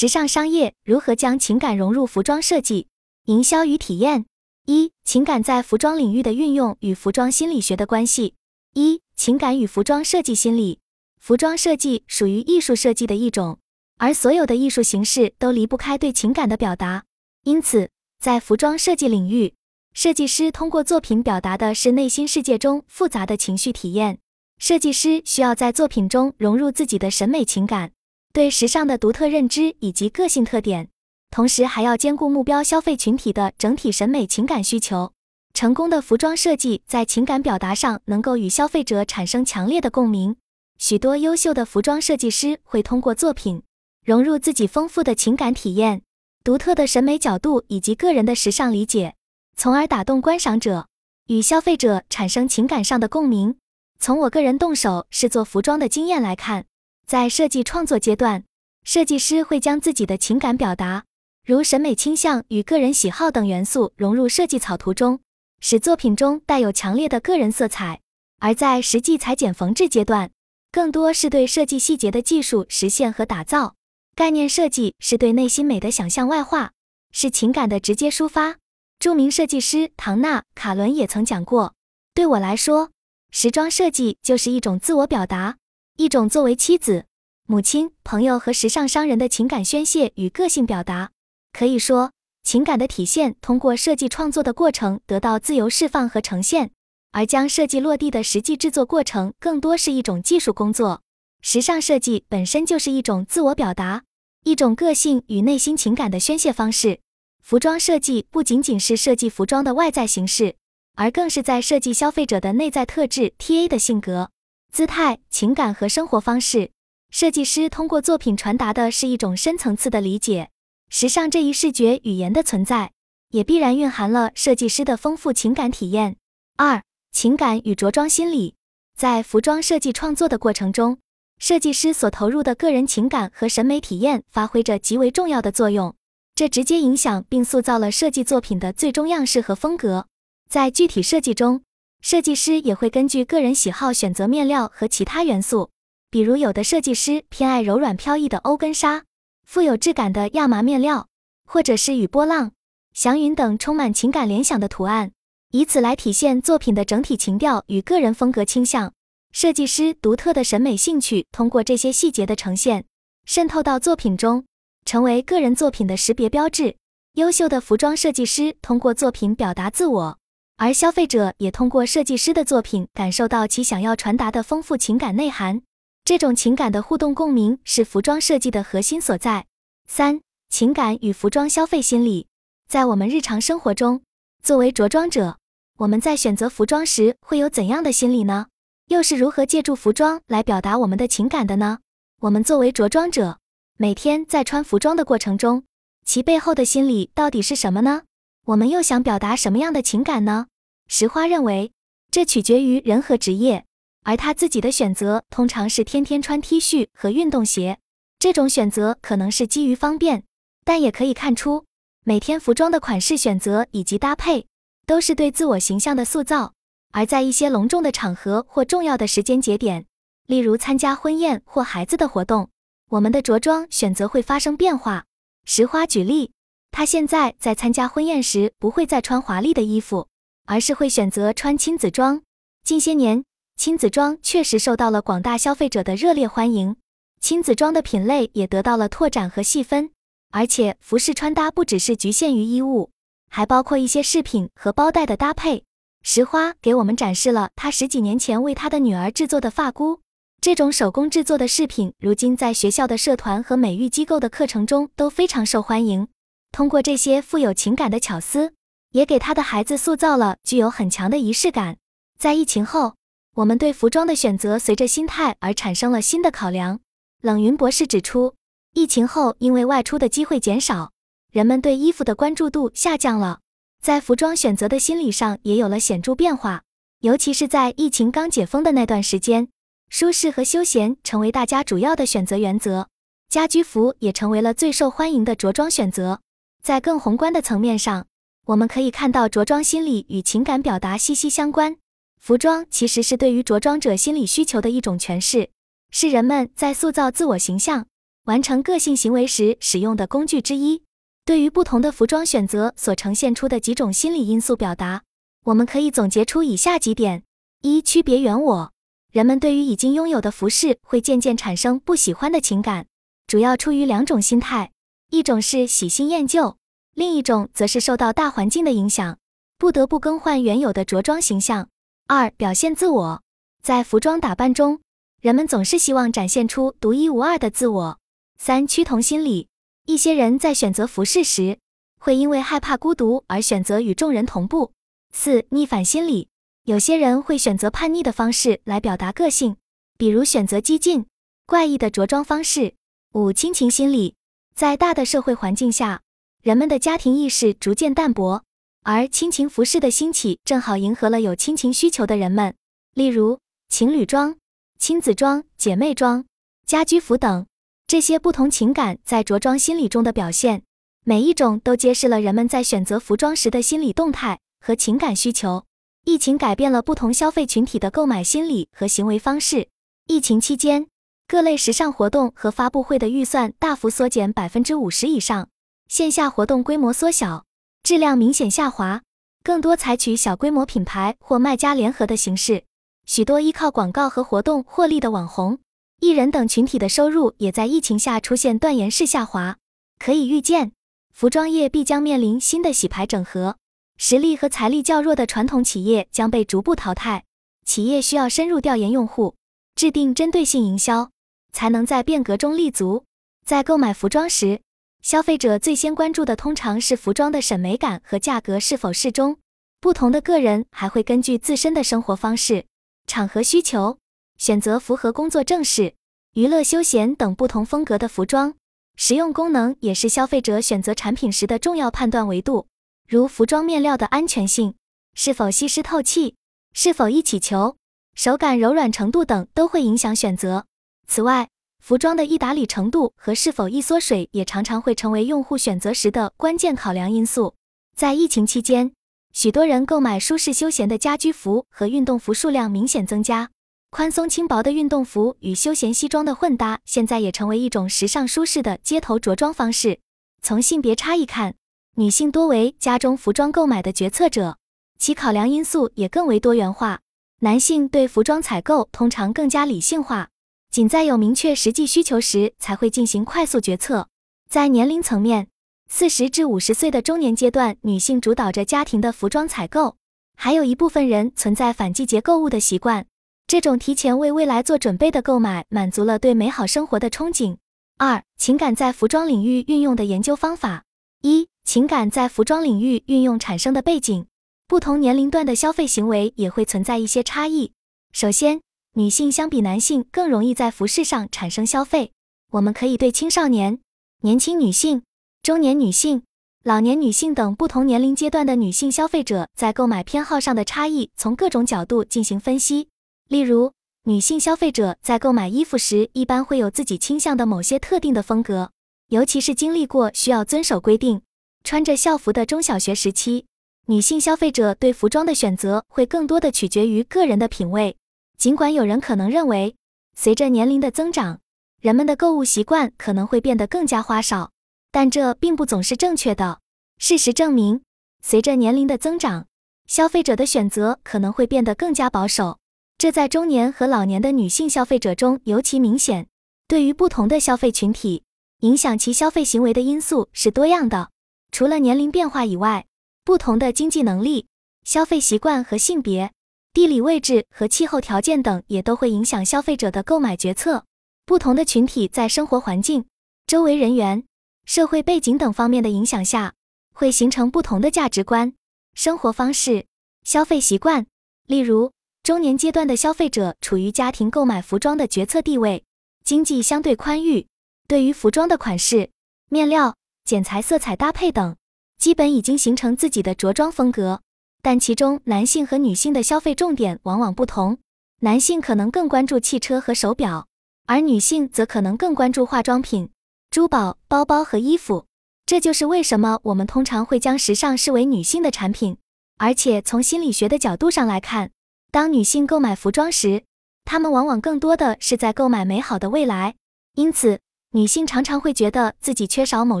直上商业如何将情感融入服装设计、营销与体验？一、情感在服装领域的运用与服装心理学的关系。一、情感与服装设计心理。服装设计属于艺术设计的一种，而所有的艺术形式都离不开对情感的表达。因此，在服装设计领域，设计师通过作品表达的是内心世界中复杂的情绪体验。设计师需要在作品中融入自己的审美情感。对时尚的独特认知以及个性特点，同时还要兼顾目标消费群体的整体审美情感需求。成功的服装设计在情感表达上能够与消费者产生强烈的共鸣。许多优秀的服装设计师会通过作品融入自己丰富的情感体验、独特的审美角度以及个人的时尚理解，从而打动观赏者，与消费者产生情感上的共鸣。从我个人动手试做服装的经验来看。在设计创作阶段，设计师会将自己的情感表达，如审美倾向与个人喜好等元素融入设计草图中，使作品中带有强烈的个人色彩；而在实际裁剪缝制阶段，更多是对设计细节的技术实现和打造。概念设计是对内心美的想象外化，是情感的直接抒发。著名设计师唐纳·卡伦也曾讲过：“对我来说，时装设计就是一种自我表达。”一种作为妻子、母亲、朋友和时尚商人的情感宣泄与个性表达，可以说，情感的体现通过设计创作的过程得到自由释放和呈现，而将设计落地的实际制作过程更多是一种技术工作。时尚设计本身就是一种自我表达，一种个性与内心情感的宣泄方式。服装设计不仅仅是设计服装的外在形式，而更是在设计消费者的内在特质 （TA） 的性格。姿态、情感和生活方式，设计师通过作品传达的是一种深层次的理解。时尚这一视觉语言的存在，也必然蕴含了设计师的丰富情感体验。二、情感与着装心理，在服装设计创作的过程中，设计师所投入的个人情感和审美体验发挥着极为重要的作用，这直接影响并塑造了设计作品的最终样式和风格。在具体设计中，设计师也会根据个人喜好选择面料和其他元素，比如有的设计师偏爱柔软飘逸的欧根纱、富有质感的亚麻面料，或者是与波浪、祥云等充满情感联想的图案，以此来体现作品的整体情调与个人风格倾向。设计师独特的审美兴趣通过这些细节的呈现，渗透到作品中，成为个人作品的识别标志。优秀的服装设计师通过作品表达自我。而消费者也通过设计师的作品感受到其想要传达的丰富情感内涵，这种情感的互动共鸣是服装设计的核心所在。三、情感与服装消费心理，在我们日常生活中，作为着装者，我们在选择服装时会有怎样的心理呢？又是如何借助服装来表达我们的情感的呢？我们作为着装者，每天在穿服装的过程中，其背后的心理到底是什么呢？我们又想表达什么样的情感呢？石花认为，这取决于人和职业，而他自己的选择通常是天天穿 T 恤和运动鞋。这种选择可能是基于方便，但也可以看出，每天服装的款式选择以及搭配都是对自我形象的塑造。而在一些隆重的场合或重要的时间节点，例如参加婚宴或孩子的活动，我们的着装选择会发生变化。石花举例，他现在在参加婚宴时不会再穿华丽的衣服。而是会选择穿亲子装。近些年，亲子装确实受到了广大消费者的热烈欢迎，亲子装的品类也得到了拓展和细分。而且，服饰穿搭不只是局限于衣物，还包括一些饰品和包袋的搭配。石花给我们展示了他十几年前为他的女儿制作的发箍，这种手工制作的饰品，如今在学校的社团和美育机构的课程中都非常受欢迎。通过这些富有情感的巧思。也给他的孩子塑造了具有很强的仪式感。在疫情后，我们对服装的选择随着心态而产生了新的考量。冷云博士指出，疫情后因为外出的机会减少，人们对衣服的关注度下降了，在服装选择的心理上也有了显著变化。尤其是在疫情刚解封的那段时间，舒适和休闲成为大家主要的选择原则，家居服也成为了最受欢迎的着装选择。在更宏观的层面上，我们可以看到，着装心理与情感表达息息相关。服装其实是对于着装者心理需求的一种诠释，是人们在塑造自我形象、完成个性行为时使用的工具之一。对于不同的服装选择所呈现出的几种心理因素表达，我们可以总结出以下几点：一、区别原我。人们对于已经拥有的服饰会渐渐产生不喜欢的情感，主要出于两种心态：一种是喜新厌旧，另一种则是受到大环境的影响，不得不更换原有的着装形象。二、表现自我。在服装打扮中，人们总是希望展现出独一无二的自我。三、趋同心理。一些人在选择服饰时，会因为害怕孤独而选择与众人同步。四、逆反心理。有些人会选择叛逆的方式来表达个性，比如选择激进、怪异的着装方式。五、亲情心理，在大的社会环境下，人们的家庭意识逐渐淡薄，而亲情服饰的兴起正好迎合了有亲情需求的人们，例如情侣装、亲子装、姐妹装、家居服等。这些不同情感在着装心理中的表现，每一种都揭示了人们在选择服装时的心理动态和情感需求。疫情改变了不同消费群体的购买心理和行为方式。疫情期间，各类时尚活动和发布会的预算大幅缩减百分之五十以上，线下活动规模缩小，质量明显下滑，更多采取小规模品牌或卖家联合的形式。许多依靠广告和活动获利的网红、艺人等群体的收入也在疫情下出现断崖式下滑。可以预见，服装业必将面临新的洗牌整合。实力和财力较弱的传统企业将被逐步淘汰，企业需要深入调研用户，制定针对性营销，才能在变革中立足。在购买服装时，消费者最先关注的通常是服装的审美感和价格是否适中。不同的个人还会根据自身的生活方式、场合需求，选择符合工作正式、娱乐休闲等不同风格的服装。实用功能也是消费者选择产品时的重要判断维度。如服装面料的安全性是否吸湿透气，是否易起球，手感柔软程度等都会影响选择。此外，服装的易打理程度和是否易缩水也常常会成为用户选择时的关键考量因素。在疫情期间，许多人购买舒适休闲的家居服和运动服数量明显增加。宽松轻薄的运动服与休闲西装的混搭，现在也成为一种时尚舒适的街头着装方式。从性别差异看，女性多为家中服装购买的决策者，其考量因素也更为多元化。男性对服装采购通常更加理性化，仅在有明确实际需求时才会进行快速决策。在年龄层面，四十至五十岁的中年阶段，女性主导着家庭的服装采购，还有一部分人存在反季节购物的习惯。这种提前为未来做准备的购买，满足了对美好生活的憧憬。二、情感在服装领域运用的研究方法一。情感在服装领域运用产生的背景，不同年龄段的消费行为也会存在一些差异。首先，女性相比男性更容易在服饰上产生消费。我们可以对青少年、年轻女性、中年女性、老年女性等不同年龄阶段的女性消费者在购买偏好上的差异，从各种角度进行分析。例如，女性消费者在购买衣服时，一般会有自己倾向的某些特定的风格，尤其是经历过需要遵守规定。穿着校服的中小学时期，女性消费者对服装的选择会更多的取决于个人的品味。尽管有人可能认为，随着年龄的增长，人们的购物习惯可能会变得更加花哨，但这并不总是正确的。事实证明，随着年龄的增长，消费者的选择可能会变得更加保守，这在中年和老年的女性消费者中尤其明显。对于不同的消费群体，影响其消费行为的因素是多样的。除了年龄变化以外，不同的经济能力、消费习惯和性别、地理位置和气候条件等也都会影响消费者的购买决策。不同的群体在生活环境、周围人员、社会背景等方面的影响下，会形成不同的价值观、生活方式、消费习惯。例如，中年阶段的消费者处于家庭购买服装的决策地位，经济相对宽裕，对于服装的款式、面料。剪裁、色彩搭配等，基本已经形成自己的着装风格。但其中男性和女性的消费重点往往不同，男性可能更关注汽车和手表，而女性则可能更关注化妆品、珠宝、包包和衣服。这就是为什么我们通常会将时尚视为女性的产品。而且从心理学的角度上来看，当女性购买服装时，她们往往更多的是在购买美好的未来。因此。女性常常会觉得自己缺少某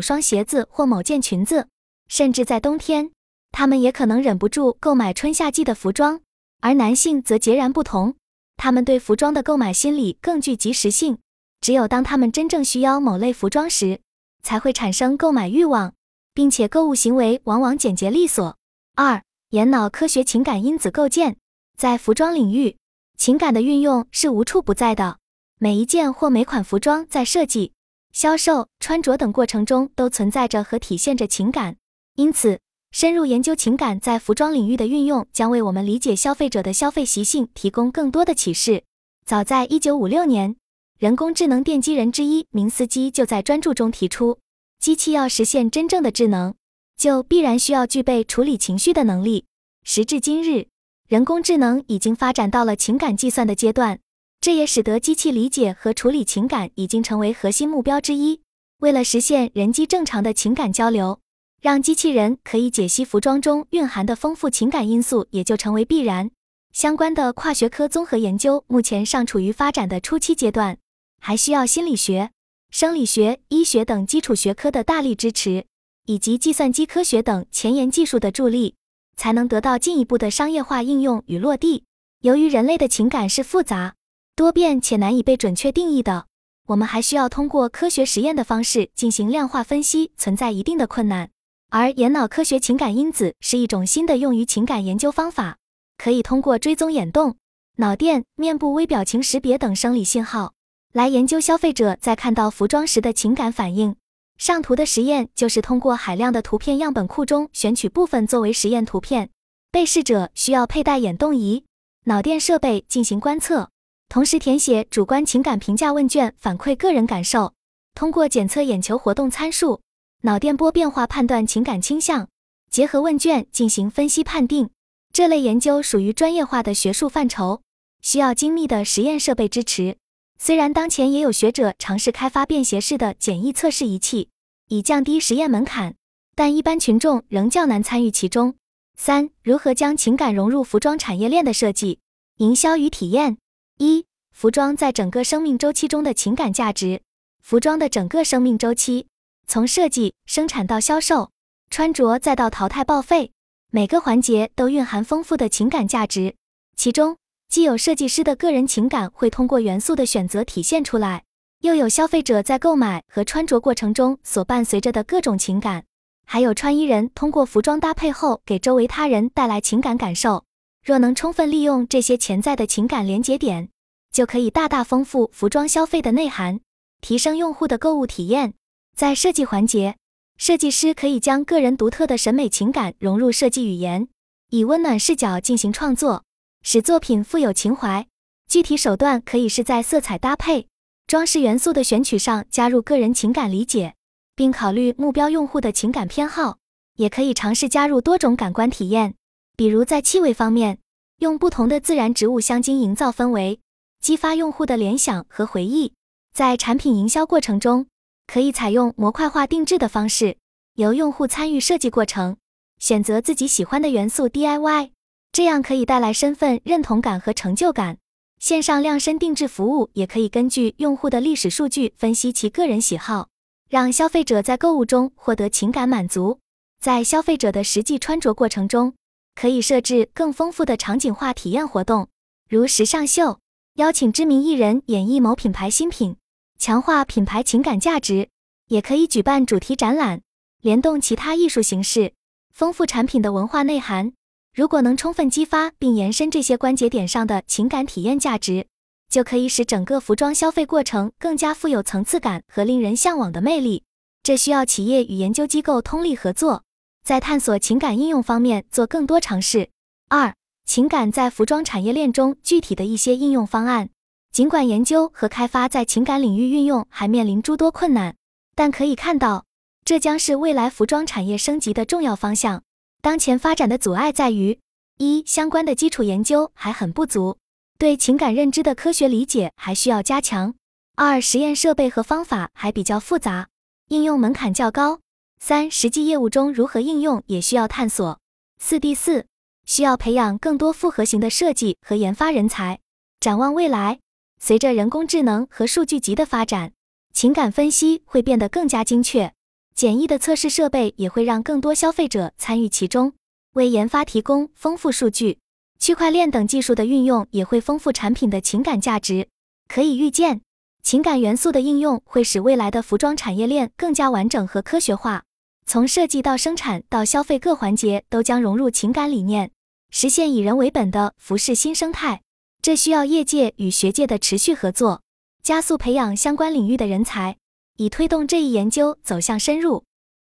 双鞋子或某件裙子，甚至在冬天，他们也可能忍不住购买春夏季的服装。而男性则截然不同，他们对服装的购买心理更具及时性，只有当他们真正需要某类服装时，才会产生购买欲望，并且购物行为往往简洁利索。二、眼脑科学情感因子构建，在服装领域，情感的运用是无处不在的。每一件或每款服装在设计、销售、穿着等过程中都存在着和体现着情感，因此。深入研究情感在服装领域的运用，将为我们理解消费者的消费习性提供更多的启示。早在1956年，人工智能奠基人之一明斯基就在专著中提出，机器要实现真正的智能，就必然需要具备处理情绪的能力。时至今日，人工智能已经发展到了情感计算的阶段，这也使得机器理解和处理情感已经成为核心目标之一。为了实现人机正常的情感交流。让机器人可以解析服装中蕴含的丰富情感因素，也就成为必然。相关的跨学科综合研究目前尚处于发展的初期阶段，还需要心理学、生理学、医学等基础学科的大力支持，以及计算机科学等前沿技术的助力，才能得到进一步的商业化应用与落地。由于人类的情感是复杂、多变且难以被准确定义的，我们还需要通过科学实验的方式进行量化分析，存在一定的困难。而眼脑科学情感因子是一种新的用于情感研究方法，可以通过追踪眼动、脑电、面部微表情识别等生理信号，来研究消费者在看到服装时的情感反应。上图的实验就是通过海量的图片样本库中选取部分作为实验图片，被试者需要佩戴眼动仪、脑电设备进行观测，同时填写主观情感评价问卷，反馈个人感受。通过检测眼球活动参数。脑电波变化判断情感倾向，结合问卷进行分析判定。这类研究属于专业化的学术范畴，需要精密的实验设备支持。虽然当前也有学者尝试开发便携式的简易测试仪器，以降低实验门槛，但一般群众仍较难参与其中。三、如何将情感融入服装产业链的设计、营销与体验？一、服装在整个生命周期中的情感价值。服装的整个生命周期。从设计、生产到销售、穿着，再到淘汰报废，每个环节都蕴含丰富的情感价值。其中，既有设计师的个人情感会通过元素的选择体现出来，又有消费者在购买和穿着过程中所伴随着的各种情感，还有穿衣人通过服装搭配后给周围他人带来情感感受。若能充分利用这些潜在的情感连接点，就可以大大丰富服装消费的内涵，提升用户的购物体验。在设计环节，设计师可以将个人独特的审美情感融入设计语言，以温暖视角进行创作，使作品富有情怀。具体手段可以是在色彩搭配、装饰元素的选取上加入个人情感理解，并考虑目标用户的情感偏好；也可以尝试加入多种感官体验，比如在气味方面，用不同的自然植物香精营造氛围，激发用户的联想和回忆。在产品营销过程中，可以采用模块化定制的方式，由用户参与设计过程，选择自己喜欢的元素 DIY，这样可以带来身份认同感和成就感。线上量身定制服务也可以根据用户的历史数据分析其个人喜好，让消费者在购物中获得情感满足。在消费者的实际穿着过程中，可以设置更丰富的场景化体验活动，如时尚秀，邀请知名艺人演绎某品牌新品。强化品牌情感价值，也可以举办主题展览，联动其他艺术形式，丰富产品的文化内涵。如果能充分激发并延伸这些关节点上的情感体验价值，就可以使整个服装消费过程更加富有层次感和令人向往的魅力。这需要企业与研究机构通力合作，在探索情感应用方面做更多尝试。二、情感在服装产业链中具体的一些应用方案。尽管研究和开发在情感领域运用还面临诸多困难，但可以看到，这将是未来服装产业升级的重要方向。当前发展的阻碍在于：一、相关的基础研究还很不足，对情感认知的科学理解还需要加强；二、实验设备和方法还比较复杂，应用门槛较高；三、实际业务中如何应用也需要探索；四、第四，需要培养更多复合型的设计和研发人才。展望未来。随着人工智能和数据集的发展，情感分析会变得更加精确，简易的测试设备也会让更多消费者参与其中，为研发提供丰富数据。区块链等技术的运用也会丰富产品的情感价值。可以预见，情感元素的应用会使未来的服装产业链更加完整和科学化。从设计到生产到消费各环节都将融入情感理念，实现以人为本的服饰新生态。这需要业界与学界的持续合作，加速培养相关领域的人才，以推动这一研究走向深入。